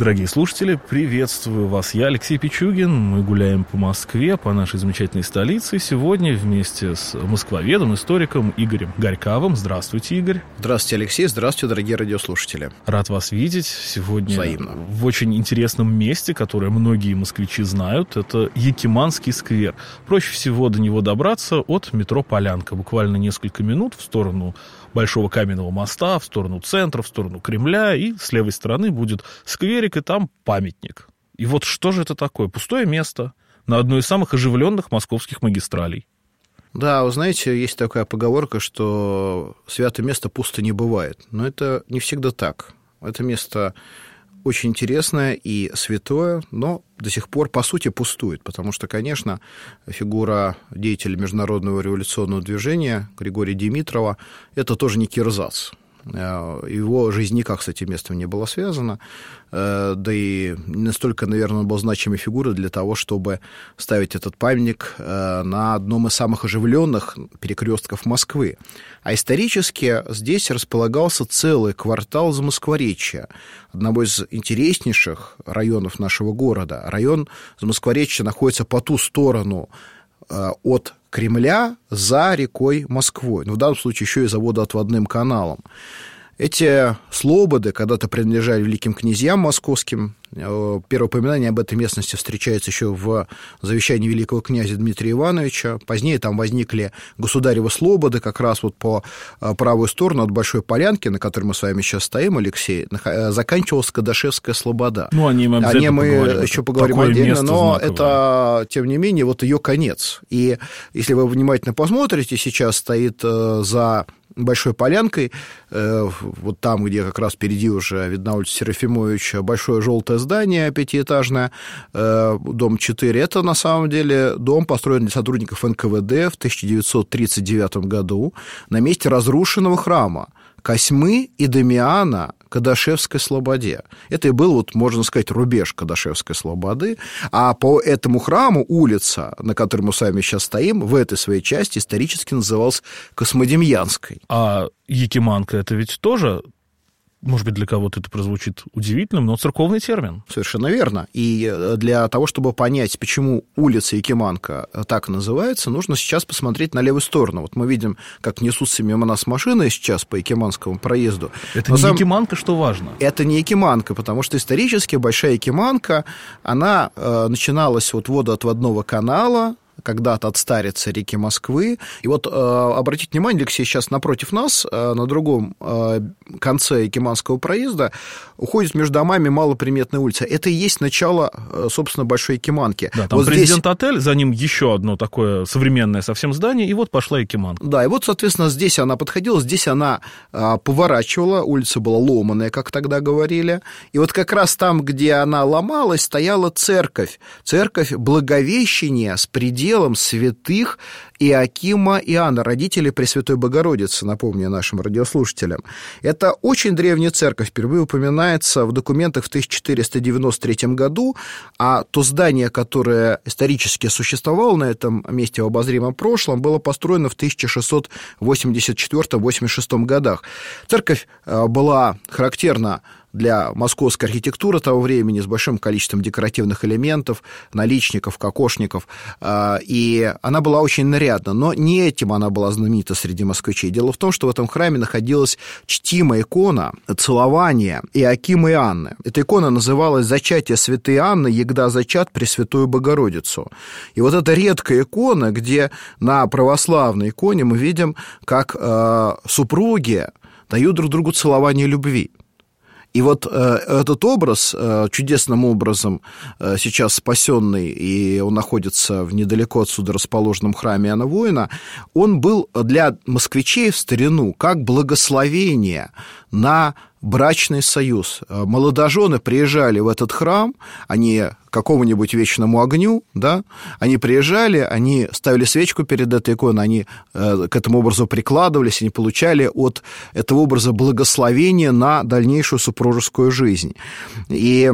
Дорогие слушатели, приветствую вас. Я Алексей Пичугин. Мы гуляем по Москве, по нашей замечательной столице. Сегодня вместе с москвоведом, историком Игорем Горьковым. Здравствуйте, Игорь. Здравствуйте, Алексей. Здравствуйте, дорогие радиослушатели. Рад вас видеть. Сегодня Взаимно. в очень интересном месте, которое многие москвичи знают. Это Якиманский сквер. Проще всего до него добраться от метро Полянка. Буквально несколько минут в сторону Большого каменного моста, в сторону центра, в сторону Кремля, и с левой стороны будет скверик, и там памятник. И вот что же это такое? Пустое место на одной из самых оживленных московских магистралей. Да, вы знаете, есть такая поговорка, что святое место пусто не бывает. Но это не всегда так. Это место очень интересное и святое, но до сих пор, по сути, пустует, потому что, конечно, фигура деятеля международного революционного движения Григория Димитрова – это тоже не кирзац. Э, его жизнь никак с этим местом не была связана, э, да и настолько, наверное, он был значимой фигурой для того, чтобы ставить этот памятник э, на одном из самых оживленных перекрестков Москвы. А исторически здесь располагался целый квартал Замоскворечья, одного из интереснейших районов нашего города. Район Замоскворечья находится по ту сторону от Кремля за рекой Москвой. Ну, в данном случае еще и за водоотводным каналом. Эти слободы когда-то принадлежали великим князьям московским. Э, первое упоминание об этой местности встречается еще в завещании великого князя Дмитрия Ивановича. Позднее там возникли государевы слободы, как раз вот по э, правую сторону от Большой Полянки, на которой мы с вами сейчас стоим, Алексей, э, заканчивалась Кадашевская слобода. Ну, о ней мы О ней мы поговорим. еще поговорим Такое отдельно, но знаковое. это, тем не менее, вот ее конец. И если вы внимательно посмотрите, сейчас стоит за Большой Полянкой, вот там, где как раз впереди уже видна улица Серафимовича, большое желтое здание пятиэтажное, дом 4. Это на самом деле дом, построен для сотрудников НКВД в 1939 году на месте разрушенного храма Косьмы и Дамиана Кадашевской слободе. Это и был, вот, можно сказать, рубеж Кадашевской слободы. А по этому храму улица, на которой мы с вами сейчас стоим, в этой своей части исторически называлась Космодемьянской. А Якиманка это ведь тоже может быть, для кого-то это прозвучит удивительным, но церковный термин. Совершенно верно. И для того, чтобы понять, почему улица Якиманка так называется, нужно сейчас посмотреть на левую сторону. Вот мы видим, как несутся мимо нас машины сейчас по Якиманскому проезду. Это Но не сам... Якиманка, что важно. Это не Якиманка, потому что исторически Большая Якиманка, она э, начиналась от водоотводного канала, когда-то от старицы реки Москвы. И вот э, обратите внимание, Алексей, сейчас напротив нас, э, на другом э, конце Якиманского проезда, уходит между домами малоприметная улица. Это и есть начало, собственно, Большой Якиманки. Да, там вот президент-отель, здесь... за ним еще одно такое современное совсем здание, и вот пошла Якиманка. Да, и вот, соответственно, здесь она подходила, здесь она поворачивала, улица была ломаная, как тогда говорили. И вот как раз там, где она ломалась, стояла церковь. Церковь Благовещения с пределом делом святых Иакима и Анна, родители Пресвятой Богородицы, напомню нашим радиослушателям. Это очень древняя церковь, впервые упоминается в документах в 1493 году, а то здание, которое исторически существовало на этом месте в обозримом прошлом, было построено в 1684-86 годах. Церковь э, была характерна для московской архитектуры того времени с большим количеством декоративных элементов, наличников, кокошников, и она была очень нарядна, но не этим она была знаменита среди москвичей. Дело в том, что в этом храме находилась чтимая икона целования Иакима и Анны. Эта икона называлась «Зачатие святой Анны, егда зачат Пресвятую Богородицу». И вот эта редкая икона, где на православной иконе мы видим, как э, супруги дают друг другу целование любви. И вот э, этот образ, э, чудесным образом э, сейчас спасенный, и он находится в недалеко отсюда расположенном храме Иоанна Воина, он был для москвичей в старину как благословение на брачный союз. Молодожены приезжали в этот храм, они какому-нибудь вечному огню, да, они приезжали, они ставили свечку перед этой иконой, они э, к этому образу прикладывались, они получали от этого образа благословение на дальнейшую супружескую жизнь. И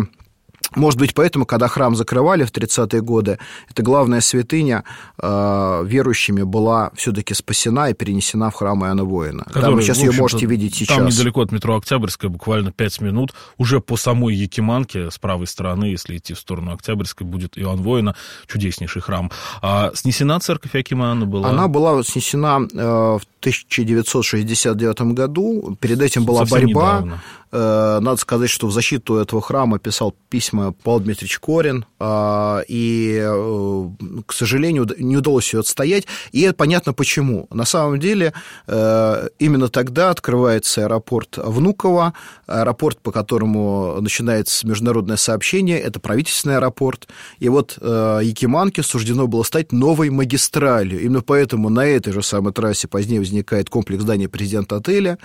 может быть, поэтому, когда храм закрывали в 30-е годы, эта главная святыня э, верующими была все-таки спасена и перенесена в храм Иоанна Воина. Который, там вы сейчас ее можете видеть сейчас. Там недалеко от метро Октябрьская, буквально 5 минут, уже по самой Якиманке, с правой стороны, если идти в сторону Октябрьской, будет Иоанн Воина, чудеснейший храм. А снесена церковь Якима Иоанна была? Она была снесена э, в 1969 году. Перед этим была Совсем борьба. Недавно. Э, надо сказать, что в защиту этого храма писал письма Павел Дмитриевич Корин, а, и, э, к сожалению, не удалось ее отстоять. И это понятно почему. На самом деле, э, именно тогда открывается аэропорт Внуково, аэропорт, по которому начинается международное сообщение, это правительственный аэропорт. И вот Якиманке суждено было стать новой магистралью. Именно поэтому на этой же самой трассе позднее возникает комплекс здания президента отеля.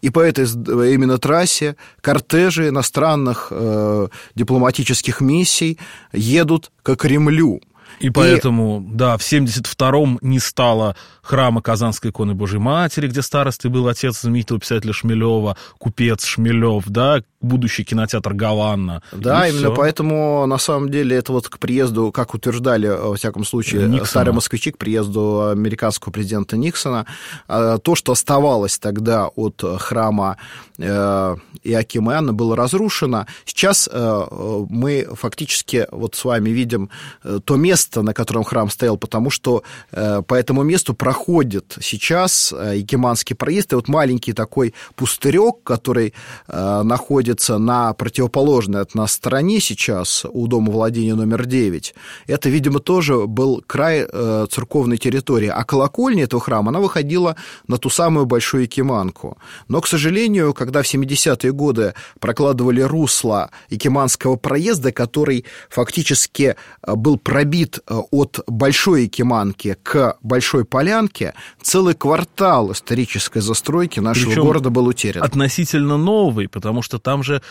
И по этой именно трассе кортежи иностранных э, дипломатических миссий едут к Кремлю. И поэтому, и... да, в 72-м не стало храма Казанской иконы Божьей Матери, где старостой был отец знаменитого писателя Шмелева, купец Шмелев, да, будущий кинотеатр Гаванна. Да, и именно все. поэтому, на самом деле, это вот к приезду, как утверждали, во всяком случае, Никсона. старые москвичи, к приезду американского президента Никсона, а, то, что оставалось тогда от храма э, Иакима Иоанна, было разрушено. Сейчас э, мы фактически вот с вами видим э, то место, на котором храм стоял, потому что по этому месту проходит сейчас Якиманский проезд, и вот маленький такой пустырек, который находится находится на противоположной от нас стороне сейчас, у дома владения номер 9, это, видимо, тоже был край э, церковной территории. А колокольня этого храма, она выходила на ту самую Большую Якиманку. Но, к сожалению, когда в 70-е годы прокладывали русло Якиманского проезда, который фактически э, был пробит э, от Большой Якиманки к Большой Полянке, целый квартал исторической застройки нашего Причем города был утерян. Относительно новый, потому что там там же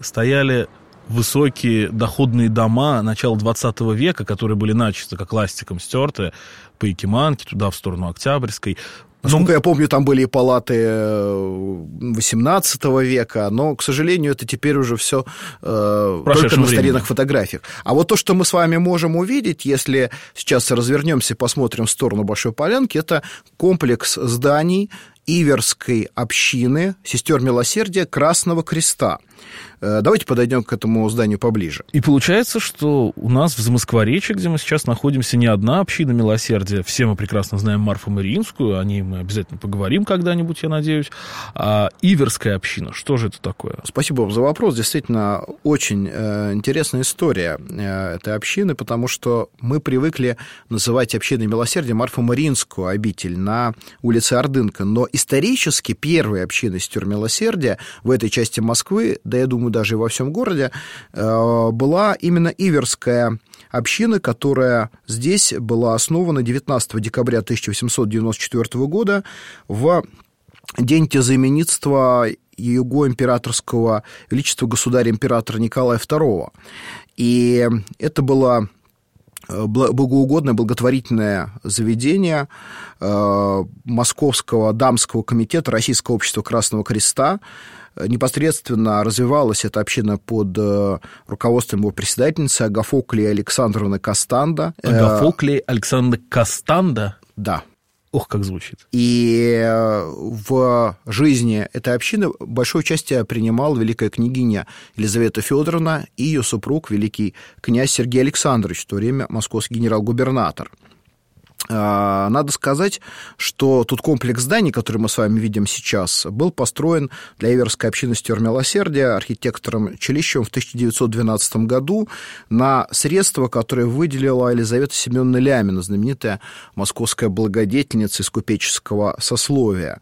стояли высокие доходные дома начала 20 века, которые были начисто как ластиком стерты по Якиманке, туда, в сторону Октябрьской. Насколько ну, я помню, там были и палаты 18 э, века, но, к сожалению, это теперь уже все э, только на старинных фотографиях. А вот то, что мы с вами можем увидеть, если сейчас развернемся и посмотрим в сторону Большой Полянки, это комплекс зданий Иверской общины сестер милосердия Красного Креста. Э, давайте подойдем к этому зданию поближе. И получается, что у нас в Замоскворечье, где мы сейчас находимся, не одна община милосердия. Все мы прекрасно знаем Марфу Мариинскую, о ней мы обязательно поговорим когда-нибудь, я надеюсь. А Иверская община, что же это такое? Спасибо вам за вопрос. Действительно, очень э, интересная история э, этой общины, потому что мы привыкли называть общиной милосердия Марфу Мариинскую обитель на улице Ордынка. Но исторически первой общиной сестер милосердия в этой части Москвы, да я думаю, думаю, даже и во всем городе, э, была именно Иверская община, которая здесь была основана 19 декабря 1894 года в день тезаименитства его императорского величества государя-императора Николая II. И это было э, богоугодное, благотворительное заведение э, Московского дамского комитета Российского общества Красного Креста, непосредственно развивалась эта община под э, руководством его председательницы Агафоклии Александровны Кастанда. Э, Агафоклии Александровны Кастанда? Да. Ох, как звучит. И э, в жизни этой общины большое участие принимал великая княгиня Елизавета Федоровна и ее супруг, великий князь Сергей Александрович, в то время московский генерал-губернатор. А, надо сказать, что тот комплекс зданий, который мы с вами видим сейчас, был построен для Иверской общины Стер Милосердия архитектором Челищевым в 1912 году на средства, которые выделила Елизавета Семеновна Лямина, знаменитая московская благодетельница из купеческого сословия.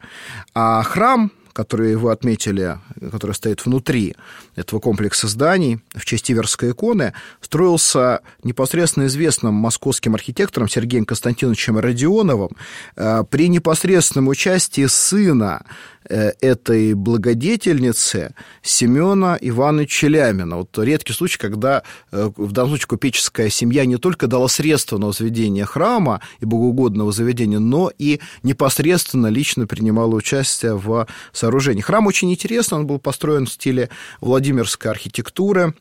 А храм который вы отметили, который стоит внутри этого комплекса зданий в честь Иверской иконы, строился непосредственно известным московским архитектором Сергеем Константиновичем Родионовым э, при непосредственном участии сына Э, этой благодетельницы Семена Ивановича Лямина. Вот редкий случай, когда э, в данном случае купеческая семья не только дала средства на возведение храма и богоугодного заведения, но и непосредственно лично принимала участие в сооружении. Храм очень интересный, он был построен в стиле Владимирской архитектуры,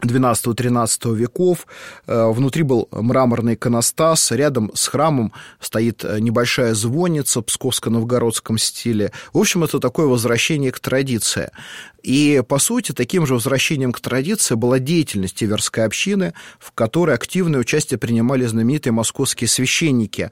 XII-XIII веков. Э, внутри был мраморный иконостас. Рядом с храмом стоит э, небольшая звонница в псковско-новгородском стиле. В общем, это такое возвращение к традиции. И, по сути, таким же возвращением к традиции была деятельность Иверской общины, в которой активное участие принимали знаменитые московские священники.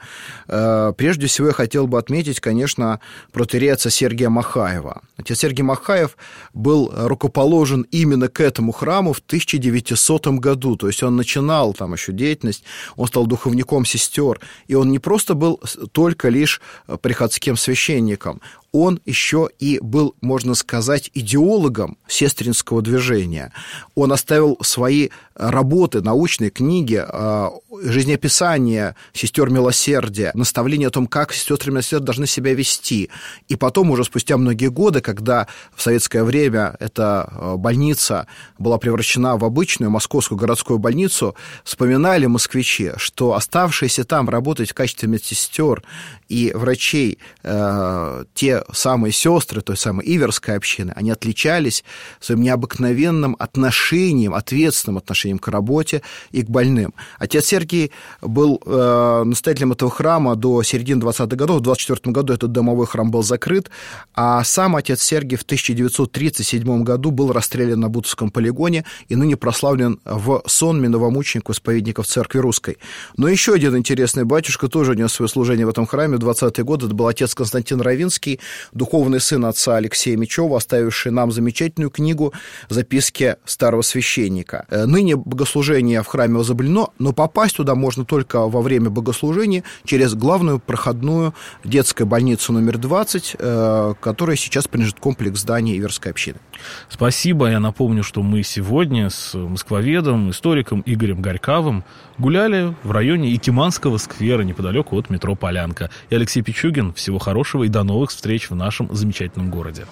Э, прежде всего, я хотел бы отметить, конечно, протерея Сергия Махаева. Отец Сергий Махаев был рукоположен именно к этому храму в 1900 году, то есть он начинал там еще деятельность, он стал духовником сестер, и он не просто был только лишь приходским священником, он еще и был, можно сказать, идеологом сестринского движения. Он оставил свои работы, научные книги, а, жизнеописание сестер милосердия, наставление о том, как сестры милосердия должны себя вести. И потом, уже спустя многие годы, когда в советское время эта а, больница была превращена в обычную московскую городскую больницу, вспоминали москвичи, что оставшиеся там работать в качестве медсестер и врачей, э, те самые сестры той самой Иверской общины, они отличались своим необыкновенным отношением, ответственным отношением к работе и к больным. Отец Сергий был э, настоятелем этого храма до середины 20-х годов. В 24 году этот домовой храм был закрыт, а сам отец Сергий в 1937 году был расстрелян на Бутовском полигоне и ныне прославлен в сонме новомучеников исповедников церкви русской. Но еще один интересный батюшка тоже нес свое служение в этом храме в 20-е годы. Это был отец Константин Равинский, духовный сын отца Алексея Мечева, оставивший нам замечательную книгу «Записки старого священника». Э, ныне богослужение в храме возобновлено, но попасть туда можно только во время богослужения через главную проходную детскую больницу номер 20, э, которая сейчас принадлежит комплекс зданий Иверской общины. Спасибо. Я напомню, что мы сегодня с москвоведом, историком Игорем Горьковым гуляли в районе Якиманского сквера неподалеку от метро Полянка. И Алексей Пичугин. Всего хорошего и до новых встреч в нашем замечательном городе.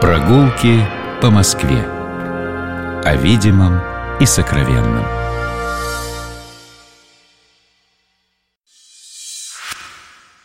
Прогулки по Москве. О видимом и сокровенном.